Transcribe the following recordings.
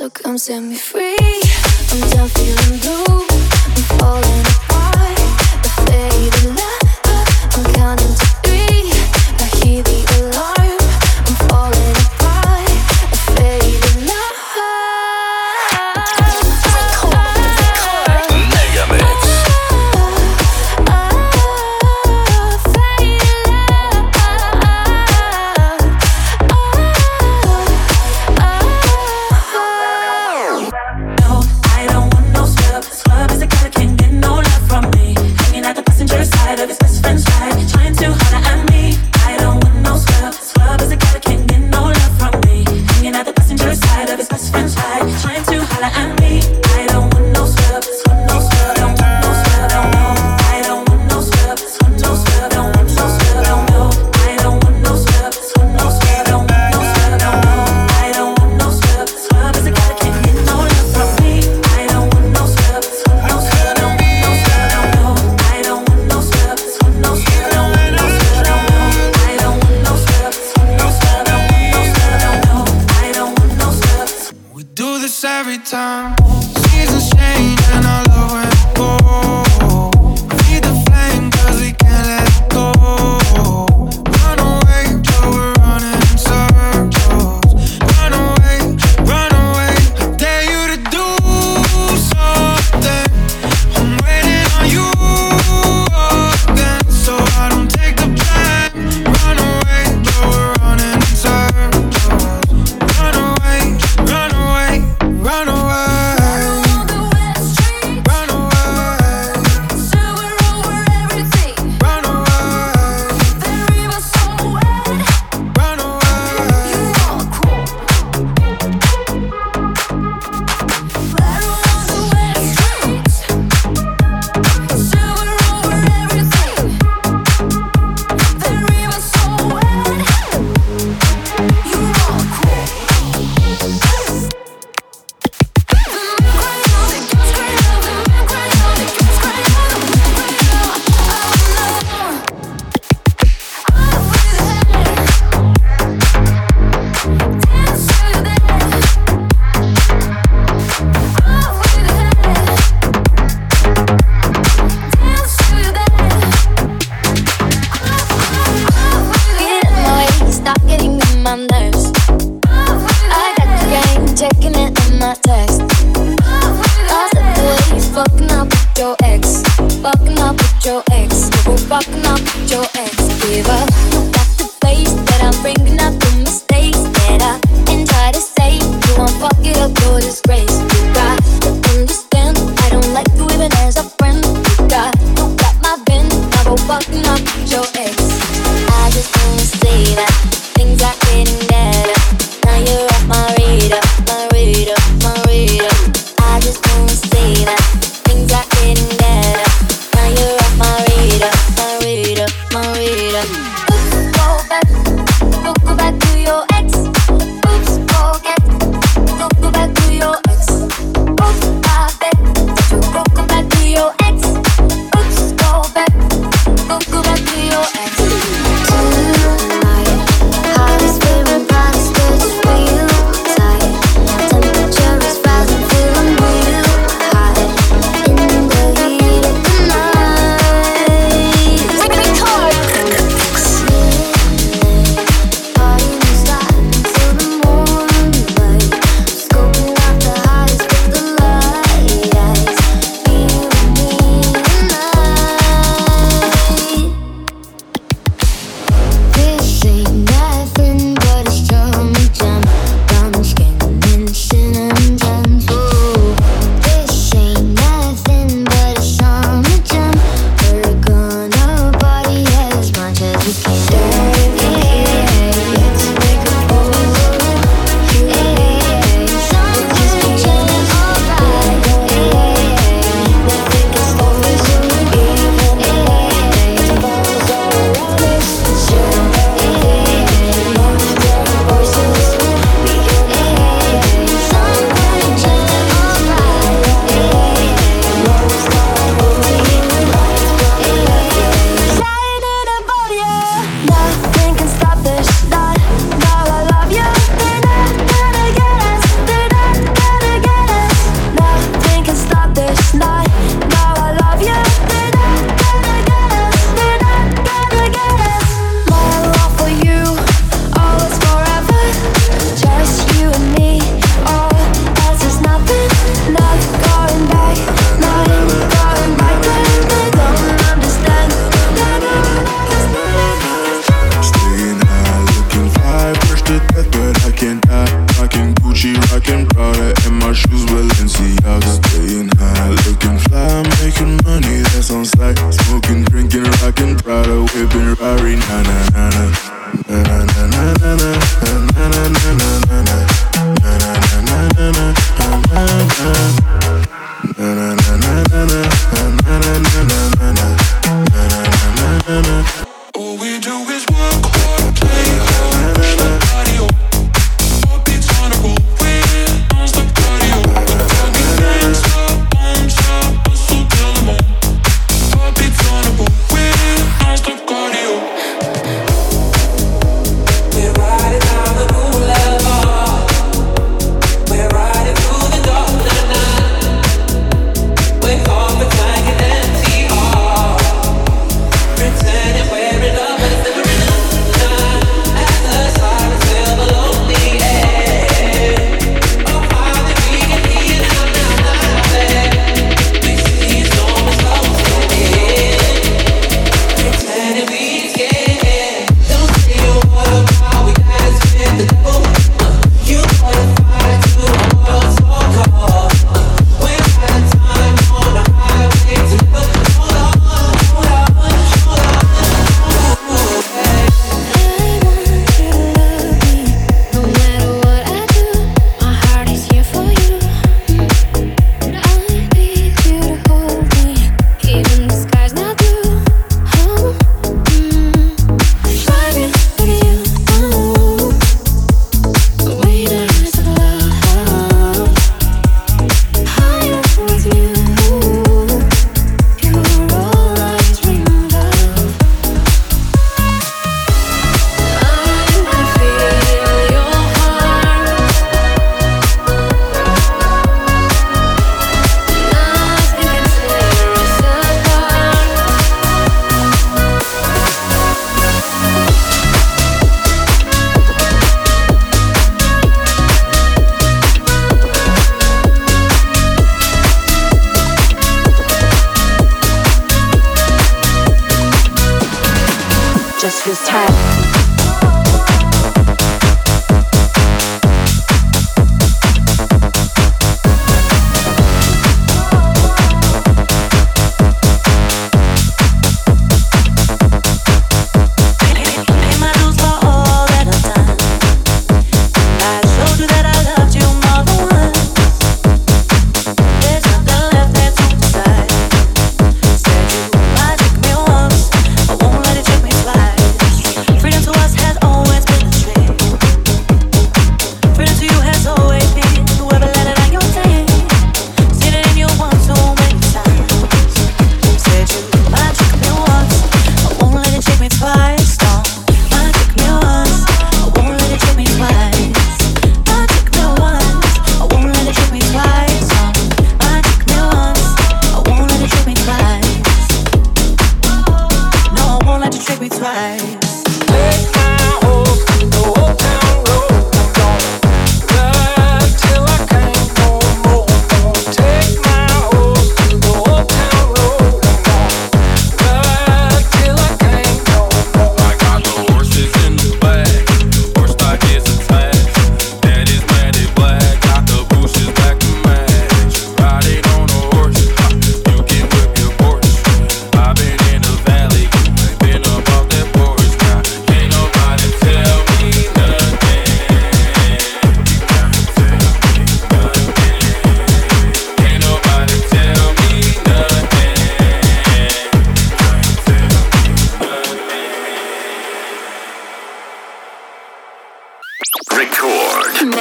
So come set me free. I'm done feeling blue. I'm falling apart.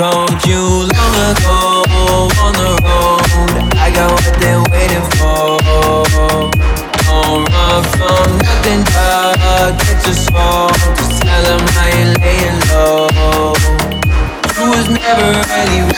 told you long ago on the road. I got what they're waiting for. Don't run from nothing, dog. Get your soul. Just tell them how you're laying low. You was never really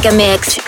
Mega Mix.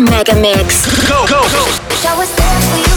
Mega Mix. Go, go, go.